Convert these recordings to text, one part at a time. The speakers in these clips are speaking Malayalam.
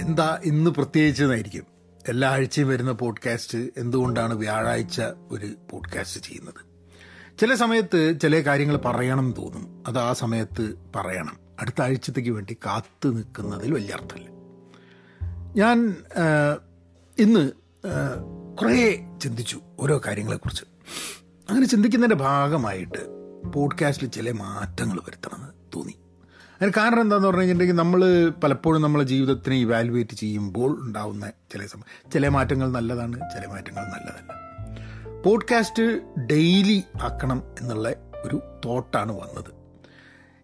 എന്താ ഇന്ന് പ്രത്യേകിച്ച് എന്നായിരിക്കും എല്ലാ ആഴ്ചയും വരുന്ന പോഡ്കാസ്റ്റ് എന്തുകൊണ്ടാണ് വ്യാഴാഴ്ച ഒരു പോഡ്കാസ്റ്റ് ചെയ്യുന്നത്? ചില സമയത്ത് ചില കാര്യങ്ങൾ പറയണം തോന്നും. അത് ആ സമയത്ത് പറയണം. അടുത്ത ആഴ്ചത്തേക്ക് വേണ്ടി കാത്തു നിൽക്കുന്നതിൽ വലിയ അർത്ഥമില്ല. ഞാൻ ഇന്ന് കുറേ ചിന്തിച്ചു ഓരോ കാര്യങ്ങളെക്കുറിച്ച്. അങ്ങനെ ചിന്തിക്കുന്നതിന്റെ ഭാഗമായിട്ട് പോഡ്കാസ്റ്റിൽ ചില മാറ്റങ്ങൾ വരുത്തണമെന്ന് തോന്നി. അതിന് കാരണം എന്താണെന്ന് പറഞ്ഞു കഴിഞ്ഞിട്ടുണ്ടെങ്കിൽ നമ്മൾ പലപ്പോഴും നമ്മളെ ജീവിതത്തിനെ ഇവാലുവേറ്റ് ചെയ്യുമ്പോൾ ഉണ്ടാവുന്ന ചില സമയം ചില മാറ്റങ്ങൾ നല്ലതാണ് ചില മാറ്റങ്ങൾ നല്ലതല്ല. പോഡ്കാസ്റ്റ് ഡെയിലി ആക്കണം എന്നുള്ള ഒരു തോട്ടാണ് വന്നത്.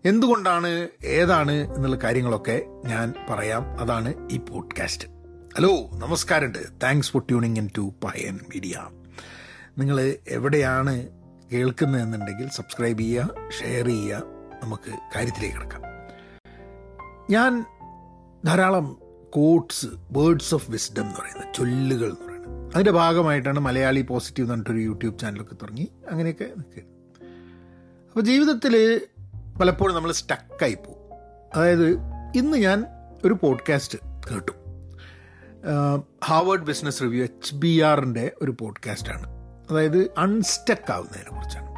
എന്തുകൊണ്ടാണ് ഏതാണ് എന്നുള്ള കാര്യങ്ങളൊക്കെ ഞാൻ പറയാം. അതാണ് ഈ പോഡ്കാസ്റ്റ് ഹലോ നമസ്കാരമുണ്ട്. Thanks for tuning in to Pahayan media നിങ്ങൾ എവിടെയാണ് കേൾക്കുന്നതെന്നുണ്ടെങ്കിൽ സബ്സ്ക്രൈബ് ചെയ്യുക ഷെയർ ചെയ്യുക. നമുക്ക് കാര്യത്തിലേക്ക് കിടക്കാം. ഞാൻ ധാരാളം കോട്ട്സ് വേർഡ്സ് ഓഫ് വിസ്ഡം എന്ന് പറയുന്നത് ചൊല്ലുകൾ എന്ന് പറയുന്നത്. അതിന്റെ ഭാഗമായിട്ടാണ് മലയാളി പോസിറ്റീവ് എന്ന് പറഞ്ഞിട്ടൊരു യൂട്യൂബ് ചാനലൊക്കെ തുടങ്ങി അങ്ങനെയൊക്കെ നിൽക്കുക. അപ്പോൾ ജീവിതത്തിൽ പലപ്പോഴും നമ്മൾ സ്റ്റക്കായി പോകും. അതായത് ഇന്ന് ഞാൻ ഒരു പോഡ്കാസ്റ്റ് കേട്ടു. Harvard business review H B ആറിന്റെ ഒരു പോഡ്കാസ്റ്റാണ് അതായത് അൺസ്റ്റക്ക് ആവുന്നതിനെ കുറിച്ചാണ്.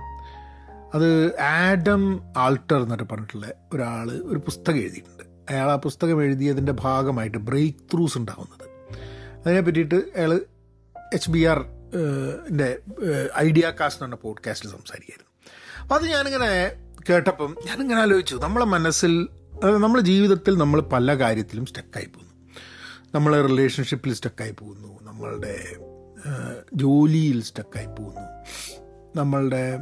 അത് ആഡം ആൾട്ടർ എന്നൊക്കെ പറഞ്ഞിട്ടുള്ള ഒരാൾ ഒരു പുസ്തകം എഴുതിയിട്ടുണ്ട്. അയാൾ ആ പുസ്തകം എഴുതിയതിന്റെ ഭാഗമായിട്ട് ബ്രേക്ക് ത്രൂസ് ഉണ്ടാവുന്നത്. അതിനെ പറ്റിയിട്ട് അയാൾ എച്ച് ബി ആർ ന്റെ ഐഡിയ കാസ്റ്റ് എന്ന് പറഞ്ഞ പോഡ്കാസ്റ്റിൽ സംസാരിക്കായിരുന്നു. അപ്പോൾ അത് ഞാനിങ്ങനെ കേട്ടപ്പം ഞാനിങ്ങനെ ആലോചിച്ചു. നമ്മളെ മനസ്സിൽ നമ്മുടെ ജീവിതത്തിൽ നമ്മൾ പല കാര്യത്തിലും സ്റ്റക്കായി പോകുന്നു. നമ്മളെ റിലേഷൻഷിപ്പിൽ സ്റ്റക്കായി പോകുന്നു. നമ്മളുടെ ജോലിയിൽ സ്റ്റക്കായി പോകുന്നു. നമ്മളുടെ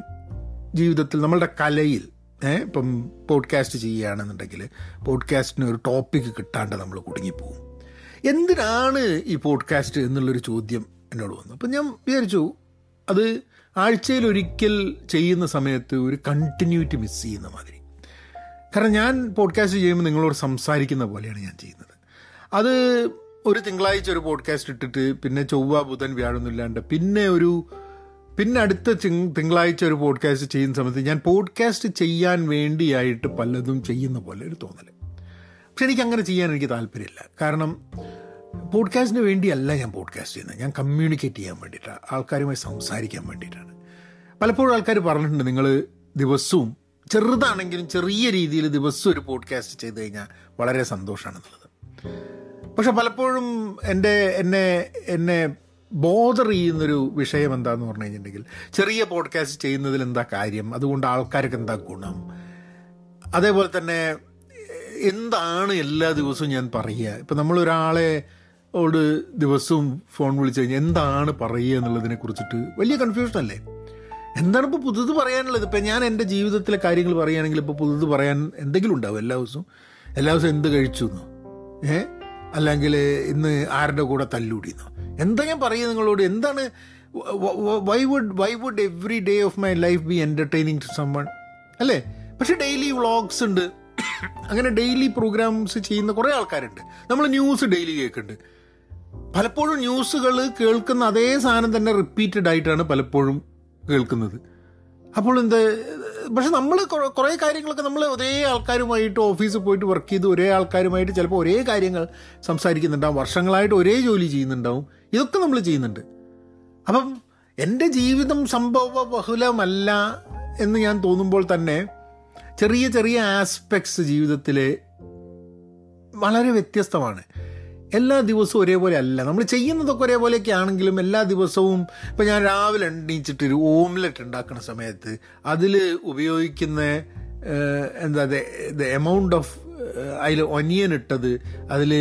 ജീവിതത്തിൽ നമ്മളുടെ കലയിൽ ഇപ്പം പോഡ്കാസ്റ്റ് ചെയ്യുകയാണെന്നുണ്ടെങ്കിൽ പോഡ്കാസ്റ്റിന് ഒരു ടോപ്പിക്ക് കിട്ടാണ്ട് നമ്മൾ കുടുങ്ങിപ്പോവും എന്തിനാണ് ഈ പോഡ്കാസ്റ്റ് എന്നുള്ളൊരു ചോദ്യം എന്നോട് വന്നു. അപ്പം ഞാൻ വിചാരിച്ചു അത് ആഴ്ചയിൽ ഒരിക്കൽ ചെയ്യുന്ന സമയത്ത് ഒരു കണ്ടിന്യൂറ്റി മിസ് ചെയ്യുന്ന മാതിരി. കാരണം ഞാൻ പോഡ്കാസ്റ്റ് ചെയ്യുമ്പോൾ നിങ്ങളോട് സംസാരിക്കുന്ന പോലെയാണ് ഞാൻ ചെയ്യുന്നത്. അത് ഒരു തിങ്കളാഴ്ച ഒരു പോഡ്കാസ്റ്റ് ഇട്ടിട്ട് പിന്നെ ചൊവ്വ ബുധൻ വ്യാഴൊന്നുമില്ലാണ്ട് പിന്നെ ഒരു പിന്നെ അടുത്ത തിങ്- തിങ്കളാഴ്ച ഒരു പോഡ്കാസ്റ്റ് ചെയ്യുന്ന സമയത്ത് ഞാൻ പോഡ്കാസ്റ്റ് ചെയ്യാൻ വേണ്ടിയായിട്ട് പലതും ചെയ്യുന്ന പോലെ ഒരു തോന്നൽ പക്ഷെ എനിക്ക് അങ്ങനെ ചെയ്യാൻ എനിക്ക് താല്പര്യമില്ല. കാരണം പോഡ്കാസ്റ്റിന് വേണ്ടിയല്ല ഞാൻ പോഡ്കാസ്റ്റ് ചെയ്യുന്നത്. ഞാൻ കമ്മ്യൂണിക്കേറ്റ് ചെയ്യാൻ വേണ്ടിയിട്ടാണ്. ആൾക്കാരുമായി സംസാരിക്കാൻ വേണ്ടിയിട്ടാണ്. പലപ്പോഴും ആൾക്കാർ പറഞ്ഞിട്ടുണ്ട് നിങ്ങൾ ദിവസവും ചെറുതാണെങ്കിലും ചെറിയ രീതിയിൽ ദിവസവും ഒരു പോഡ്കാസ്റ്റ് ചെയ്ത് കഴിഞ്ഞാൽ വളരെ സന്തോഷമാണെന്നുള്ളത് പക്ഷെ പലപ്പോഴും എന്റെ എന്നെ എന്നെ ബോധർ ചെയ്യുന്നൊരു വിഷയം എന്താന്ന് പറഞ്ഞു കഴിഞ്ഞിട്ടുണ്ടെങ്കിൽ ചെറിയ പോഡ്കാസ്റ്റ് ചെയ്യുന്നതിൽ എന്താ കാര്യം? അതുകൊണ്ട് ആൾക്കാർക്ക് എന്താ ഗുണം? അതേപോലെ തന്നെ എന്താണ് എല്ലാ ദിവസവും ഞാൻ പറയുക? ഇപ്പം നമ്മളൊരാളെ ഓട് ദിവസവും ഫോൺ വിളിച്ചു കഴിഞ്ഞാൽ എന്താണ് പറയുക എന്നുള്ളതിനെ കുറിച്ചിട്ട് വലിയ കൺഫ്യൂഷൻ അല്ലേ? എന്താണ് ഇപ്പോൾ പുതുത് പറയാനുള്ളത്? ഇപ്പം ഞാൻ എന്റെ ജീവിതത്തിലെ കാര്യങ്ങൾ പറയുകയാണെങ്കിൽ ഇപ്പോൾ പുതുത് പറയാൻ എന്തെങ്കിലും ഉണ്ടാവും എല്ലാ ദിവസവും? എല്ലാ ദിവസവും എന്ത് കഴിച്ചു എന്നോ അല്ലെങ്കിൽ ഇന്ന് ആരുടെ കൂടെ തല്ലൂടിയെന്നോ? എന്താ ഞാൻ പറയുക നിങ്ങളോട്? എന്താണ് why would why would every day of my life be entertaining to someone അല്ലേ? പക്ഷെ ഡെയിലി വ്ളോഗ്സ് ഉണ്ട്. അങ്ങനെ ഡെയിലി പ്രോഗ്രാംസ് ചെയ്യുന്ന കുറേ ആൾക്കാരുണ്ട്. നമ്മൾ ന്യൂസ് ഡെയിലി കേൾക്കുന്നുണ്ട്. പലപ്പോഴും ന്യൂസുകൾ കേൾക്കുന്ന അതേ സാധനം തന്നെ റിപ്പീറ്റഡ് ആയിട്ടാണ് പലപ്പോഴും കേൾക്കുന്നത്. അപ്പോൾ എന്താ പക്ഷെ നമ്മൾ കുറേ കാര്യങ്ങളൊക്കെ നമ്മൾ ഒരേ ആൾക്കാരുമായിട്ട് ഓഫീസിൽ പോയിട്ട് വർക്ക് ചെയ്ത് ഒരേ ആൾക്കാരുമായിട്ട് ചിലപ്പോൾ ഒരേ കാര്യങ്ങൾ സംസാരിക്കുന്നുണ്ടാവും. വർഷങ്ങളായിട്ട് ഒരേ ജോലി ചെയ്യുന്നുണ്ടാവും. ഇതൊക്കെ നമ്മൾ ചെയ്യുന്നുണ്ട്. അപ്പം എന്റെ ജീവിതം സംഭവ ബഹുലമല്ല എന്ന് ഞാൻ തോന്നുമ്പോൾ തന്നെ ചെറിയ ചെറിയ ആസ്പെക്ട്സ് ജീവിതത്തിൽ വളരെ വ്യത്യസ്തമാണ്. എല്ലാ ദിവസവും ഒരേപോലെ അല്ല. നമ്മൾ ചെയ്യുന്നതൊക്കെ ഒരേപോലെയൊക്കെ ആണെങ്കിലും എല്ലാ ദിവസവും ഇപ്പം ഞാൻ രാവിലെ എണീച്ചിട്ട് ഒരു ഓംലെറ്റ് ഉണ്ടാക്കുന്ന സമയത്ത് അതിൽ ഉപയോഗിക്കുന്ന എന്താ ദ എമൗണ്ട് ഓഫ് അതിൽ ഒനിയൻ ഇട്ടത് അതിൽ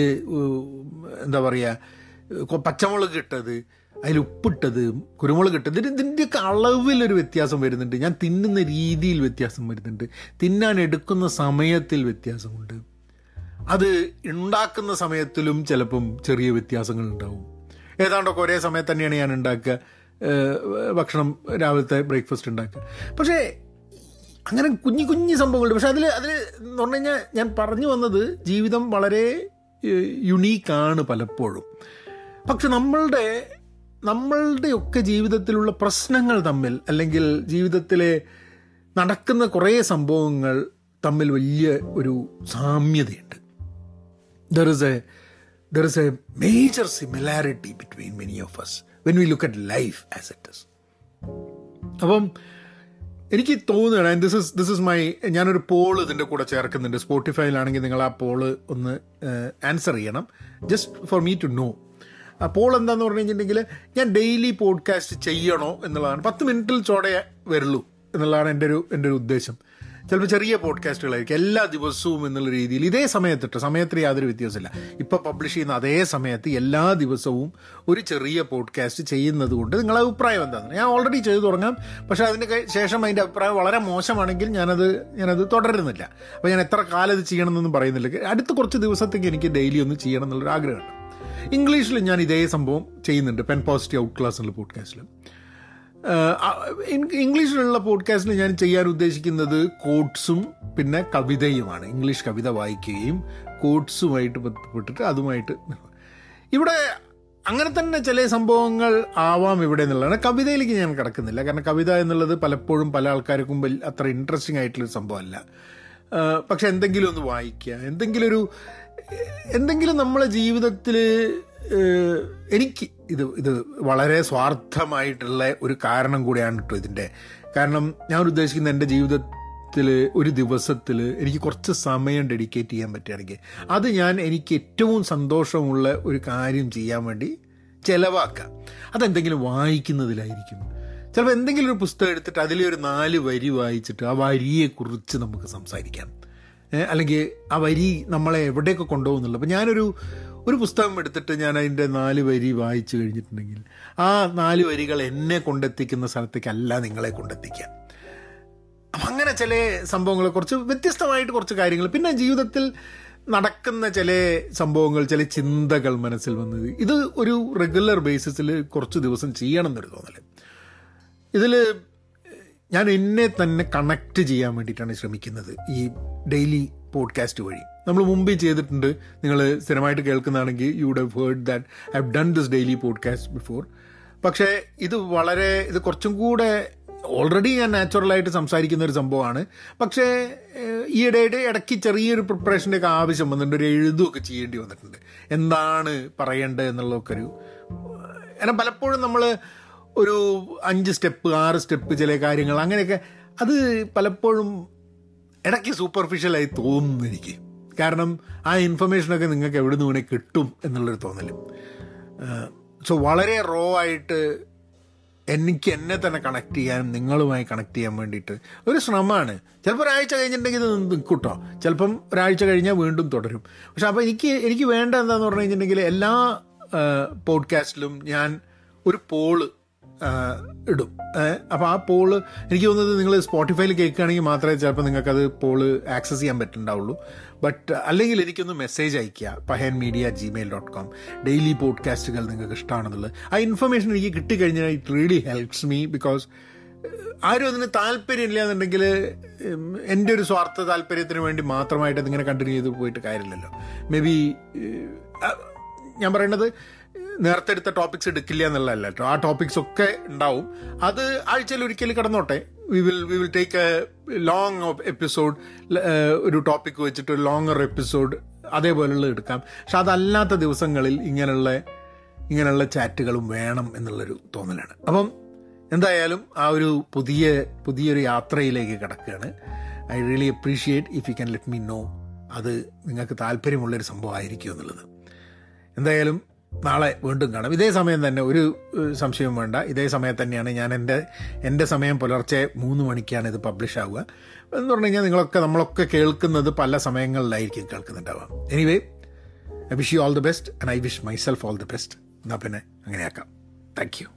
എന്താ പറയുക പച്ചമുളക് ഇട്ടത് അതിൽ ഉപ്പിട്ടത് കുരുമുളക് ഇട്ടത്. ഇതിന്റെയൊക്കെ അളവിലൊരു വ്യത്യാസം വരുന്നുണ്ട്. ഞാൻ തിന്നുന്ന രീതിയിൽ വ്യത്യാസം വരുന്നുണ്ട്. തിന്നാൻ എടുക്കുന്ന സമയത്തിൽ വ്യത്യാസമുണ്ട്. അത് ഉണ്ടാക്കുന്ന സമയത്തിലും ചിലപ്പം ചെറിയ വ്യത്യാസങ്ങൾ ഉണ്ടാവും. ഏതാണ്ടൊക്കെ ഒരേ സമയത്ത് തന്നെയാണ് ഞാൻ ഉണ്ടാക്കുക. ഭക്ഷണം രാവിലത്തെ ബ്രേക്ക്ഫാസ്റ്റ് ഉണ്ടാക്കുക. പക്ഷേ അങ്ങനെ കുഞ്ഞു കുഞ്ഞു സംഭവങ്ങളുണ്ട്. പക്ഷെ അതിൽ അതിൽ എന്ന് പറഞ്ഞു കഴിഞ്ഞാൽ ഞാൻ പറഞ്ഞു വന്നത് ജീവിതം വളരെ യുണീക്കാണ് പലപ്പോഴും. പക്ഷെ നമ്മളുടെ നമ്മളുടെയൊക്കെ ജീവിതത്തിലുള്ള പ്രശ്നങ്ങൾ തമ്മിൽ അല്ലെങ്കിൽ ജീവിതത്തിലെ നടക്കുന്ന കുറേ സംഭവങ്ങൾ തമ്മിൽ വലിയ ഒരു സാമ്യതയുണ്ട്. There is a there is a major similarity between many of us when we look at life as it is അപ്പം എനിക്ക് തോന്നുകയാണ് and this is this is my ഞാനൊരു പോൾ ഇതിന്റെ കൂടെ ചേർക്കുന്നുണ്ട്. സ്പോട്ടിഫൈയിലാണെങ്കിൽ നിങ്ങൾ ആ പോൾ ഒന്ന് ആൻസർ ചെയ്യണം. Just for me to know ആ പോൾ എന്താന്ന് പറഞ്ഞു കഴിഞ്ഞിട്ടുണ്ടെങ്കിൽ ഞാൻ ഡെയിലി പോഡ്കാസ്റ്റ് ചെയ്യണോ എന്നുള്ളതാണ്. പത്ത് മിനിറ്റിൽ ചോടെ വരുള്ളൂ എന്നുള്ളതാണ് എന്റെ ഒരു എന്റെ ഒരു ഉദ്ദേശം. ചിലപ്പോൾ ചെറിയ പോഡ്കാസ്റ്റുകളായിരിക്കും എല്ലാ ദിവസവും എന്നുള്ള രീതിയിൽ ഇതേ സമയത്തിട്ട് സമയത്തിന് യാതൊരു വ്യത്യാസമില്ല. ഇപ്പോൾ പബ്ലിഷ് ചെയ്യുന്ന അതേ സമയത്ത് എല്ലാ ദിവസവും ഒരു ചെറിയ പോഡ്കാസ്റ്റ് ചെയ്യുന്നത് കൊണ്ട് നിങ്ങളുടെ അഭിപ്രായം എന്താണ് ഞാൻ ഓൾറെഡി ചെയ്തു തുടങ്ങാം. പക്ഷേ അതിന് ശേഷം അതിന്റെ അഭിപ്രായം വളരെ മോശമാണെങ്കിൽ ഞാനത് ഞാനത് തുടരുന്നില്ല. അപ്പോൾ ഞാൻ എത്ര കാലം ഇത് ചെയ്യണമെന്നൊന്നും പറയുന്നില്ല. അടുത്ത കുറച്ച് ദിവസത്തേക്ക് എനിക്ക് ഡെയിലി ഒന്ന് ചെയ്യണം എന്നുള്ളൊരു ആഗ്രഹമുണ്ട്. ഇംഗ്ലീഷിൽ ഞാൻ ഇതേ സംഭവം ചെയ്യുന്നുണ്ട്. പെൻ പോസിറ്റീവ് ഔട്ട് ക്ലാസ് എന്നുള്ള പോഡ്കാസ്റ്റിൽ ഇംഗ്ലീഷിലുള്ള പോഡ്കാസ്റ്റിൽ ഞാൻ ചെയ്യാൻ ഉദ്ദേശിക്കുന്നത് കോട്ട്സും പിന്നെ കവിതയുമാണ്. ഇംഗ്ലീഷ് കവിത വായിക്കുകയും കോട്ട്സുമായിട്ട് ബന്ധപ്പെട്ടിട്ട് അതുമായിട്ട് ഇവിടെ അങ്ങനെ തന്നെ ചില സംഭവങ്ങൾ ആവാം ഇവിടെ എന്നുള്ളതാണ്. കവിതയിലേക്ക് ഞാൻ കിടക്കുന്നില്ല. കാരണം കവിത എന്നുള്ളത് പലപ്പോഴും പല ആൾക്കാർക്കും അത്ര ഇൻട്രസ്റ്റിംഗ് ആയിട്ടുള്ളൊരു സംഭവമല്ല. പക്ഷെ എന്തെങ്കിലും ഒന്ന് വായിക്കുക. എന്തെങ്കിലും ഒരു എന്തെങ്കിലും നമ്മളെ ജീവിതത്തിൽ എനിക്ക് ഇത് ഇത് വളരെ സ്വാർത്ഥമായിട്ടുള്ള ഒരു കാരണം കൂടിയാണ് കേട്ടോ ഇതിന്റെ കാരണം ഞാൻ ഉദ്ദേശിക്കുന്ന എന്റെ ജീവിതത്തിൽ ഒരു ദിവസത്തിൽ എനിക്ക് കുറച്ച് സമയം ഡെഡിക്കേറ്റ് ചെയ്യാൻ പറ്റുകയാണെങ്കിൽ അത് ഞാൻ എനിക്ക് ഏറ്റവും സന്തോഷമുള്ള ഒരു കാര്യം ചെയ്യാൻ വേണ്ടി ചിലവാക്കാം. അതെന്തെങ്കിലും വായിക്കുന്നതിലായിരിക്കും. ചിലപ്പോൾ എന്തെങ്കിലും ഒരു പുസ്തകം എടുത്തിട്ട് അതിലെ ഒരു നാല് വരി വായിച്ചിട്ട് ആ വരിയെക്കുറിച്ച് നമുക്ക് സംസാരിക്കാം. അല്ലെങ്കിൽ ആ വരി നമ്മളെ എവിടെയൊക്കെ കൊണ്ടുപോകുന്നുള്ളൂ അപ്പം ഞാനൊരു ഒരു പുസ്തകം എടുത്തിട്ട് ഞാൻ അതിന്റെ നാല് വരി വായിച്ചു കഴിഞ്ഞിട്ടുണ്ടെങ്കിൽ ആ നാല് വരികൾ എന്നെ കൊണ്ടെത്തിക്കുന്ന സ്ഥലത്തേക്കല്ല നിങ്ങളെ കൊണ്ടെത്തിക്കുക. അപ്പം അങ്ങനെ ചില സംഭവങ്ങളെ കുറച്ച് വ്യത്യസ്തമായിട്ട് കുറച്ച് കാര്യങ്ങൾ. പിന്നെ ജീവിതത്തിൽ നടക്കുന്ന ചില സംഭവങ്ങൾ ചില ചിന്തകൾ മനസ്സിൽ വന്നത് ഇത് ഒരു റെഗുലർ ബേസിസിൽ കുറച്ച് ദിവസം ചെയ്യണം എന്നൊരു തോന്നൽ ഇതിൽ ഞാൻ എന്നെ തന്നെ കണക്ട് ചെയ്യാൻ വേണ്ടിയിട്ടാണ് ശ്രമിക്കുന്നത് ഈ ഡെയിലി പോഡ്കാസ്റ്റ് വഴി. നമ്മൾ മുമ്പേ ചെയ്തിട്ടുണ്ട് നിങ്ങൾ സ്ഥിരമായിട്ട് കേൾക്കുന്നതാണെങ്കിൽ you would have heard that I have done this daily podcast before പക്ഷേ ഇത് വളരെ ഇത് കുറച്ചും കൂടെ ഓൾറെഡി ഞാൻ നാച്ചുറലായിട്ട് സംസാരിക്കുന്ന ഒരു സംഭവമാണ്. പക്ഷേ ഈയിടെയുടെ ഇടയ്ക്ക് ചെറിയൊരു പ്രിപ്പറേഷന്റെ ഒക്കെ ആവശ്യം വന്നിട്ടുണ്ട് ഒരു എഴുതുമൊക്കെ ചെയ്യേണ്ടി വന്നിട്ടുണ്ട്. എന്താണ് പറയേണ്ടത് എന്നുള്ളതൊക്കെ ഒരു കാരണം പലപ്പോഴും നമ്മൾ ഒരു അഞ്ച് സ്റ്റെപ്പ് ആറ് സ്റ്റെപ്പ് ചില കാര്യങ്ങൾ അങ്ങനെയൊക്കെ അത് പലപ്പോഴും ഇടയ്ക്ക് സൂപ്പർഫിഷ്യലായി തോന്നുന്നു എനിക്ക്. കാരണം ആ ഇൻഫർമേഷനൊക്കെ നിങ്ങൾക്ക് എവിടെ നിന്ന് വേണേൽ കിട്ടും എന്നുള്ളൊരു തോന്നൽ. സോ വളരെ റോ ആയിട്ട് എനിക്ക് എന്നെ തന്നെ കണക്ട് ചെയ്യാനും നിങ്ങളുമായി കണക്ട് ചെയ്യാൻ വേണ്ടിയിട്ട് ഒരു ശ്രമമാണ്. ചിലപ്പോൾ ഒരാഴ്ച കഴിഞ്ഞിട്ടുണ്ടെങ്കിൽ ഇത് നിൽക്കൂട്ടോ ചിലപ്പം ഒരാഴ്ച കഴിഞ്ഞാൽ വീണ്ടും തുടരും. പക്ഷെ അപ്പോൾ എനിക്ക് എനിക്ക് വേണ്ട എന്താന്ന് പറഞ്ഞു കഴിഞ്ഞിട്ടുണ്ടെങ്കിൽ എല്ലാ പോഡ്കാസ്റ്റിലും ഞാൻ ഒരു പോൾ ഇടും. അപ്പോൾ ആ പോൾ എനിക്ക് തോന്നുന്നത് നിങ്ങൾ സ്പോട്ടിഫൈയിൽ കേൾക്കുകയാണെങ്കിൽ മാത്രമേ ചിലപ്പോൾ നിങ്ങൾക്കത് പോൾ ആക്സസ് ചെയ്യാൻ പറ്റുന്നുണ്ടാവുള്ളൂ. ബട്ട് അല്ലെങ്കിൽ എനിക്കൊന്ന് മെസ്സേജ് അയയ്ക്കുക Pahayan media gmail dot com daily പോഡ്കാസ്റ്റുകൾ നിങ്ങൾക്ക് ഇഷ്ടമാണെന്നുള്ളത്. ആ ഇൻഫർമേഷൻ എനിക്ക് കിട്ടിക്കഴിഞ്ഞാൽ it really helps me because ആരും അതിന് താല്പര്യമില്ല എന്നുണ്ടെങ്കിൽ എന്റെ ഒരു സ്വാർത്ഥ താല്പര്യത്തിന് വേണ്ടി മാത്രമായിട്ട് അതിങ്ങനെ കണ്ടിന്യൂ ചെയ്ത് പോയിട്ട് കാര്യമില്ലല്ലോ. മേ ബി ഞാൻ പറയുന്നത് നേരത്തെ എടുത്ത ടോപ്പിക്സ് എടുക്കില്ല എന്നുള്ളതല്ല. കേട്ടോ ആ ടോപ്പിക്സ് ഒക്കെ ഉണ്ടാവും. അത് ആഴ്ചയിൽ ഒരിക്കൽ കടന്നോട്ടെ. We will we will take a long episode ഒരു ടോപ്പിക് വെച്ചിട്ട് ഒരു ലോങ്ങർ എപ്പിസോഡ് അതേപോലെയുള്ള എടുക്കാം. പക്ഷെ അതല്ലാത്ത ദിവസങ്ങളിൽ ഇങ്ങനെയുള്ള ഇങ്ങനെയുള്ള ചാറ്റുകളും വേണം എന്നുള്ളൊരു തോന്നലാണ്. അപ്പം എന്തായാലും ആ ഒരു പുതിയ പുതിയൊരു യാത്രയിലേക്ക് കിടക്കുകയാണ്. I really appreciate if you can let me know അത് നിങ്ങൾക്ക് താല്പര്യമുള്ളൊരു സംഭവമായിരിക്കും എന്നുള്ളത്. എന്തായാലും നാളെ വീണ്ടും കാണാം. ഇതേ സമയം തന്നെ ഒരു സംശയവും വേണ്ട. ഇതേ സമയം തന്നെയാണ് ഞാൻ എന്റെ എന്റെ സമയം പുലർച്ചെ മൂന്ന് മണിക്കാണ് ഇത് പബ്ലിഷ് ആവുക. എന്ന് പറഞ്ഞു കഴിഞ്ഞാൽ നിങ്ങളൊക്കെ നമ്മളൊക്കെ കേൾക്കുന്നത് പല സമയങ്ങളിലായിരിക്കും കേൾക്കുന്നുണ്ടാവുക. Anyway I wish you all the best and I wish myself all the best എന്നാൽ പിന്നെ അങ്ങനെയാക്കാം. Thank you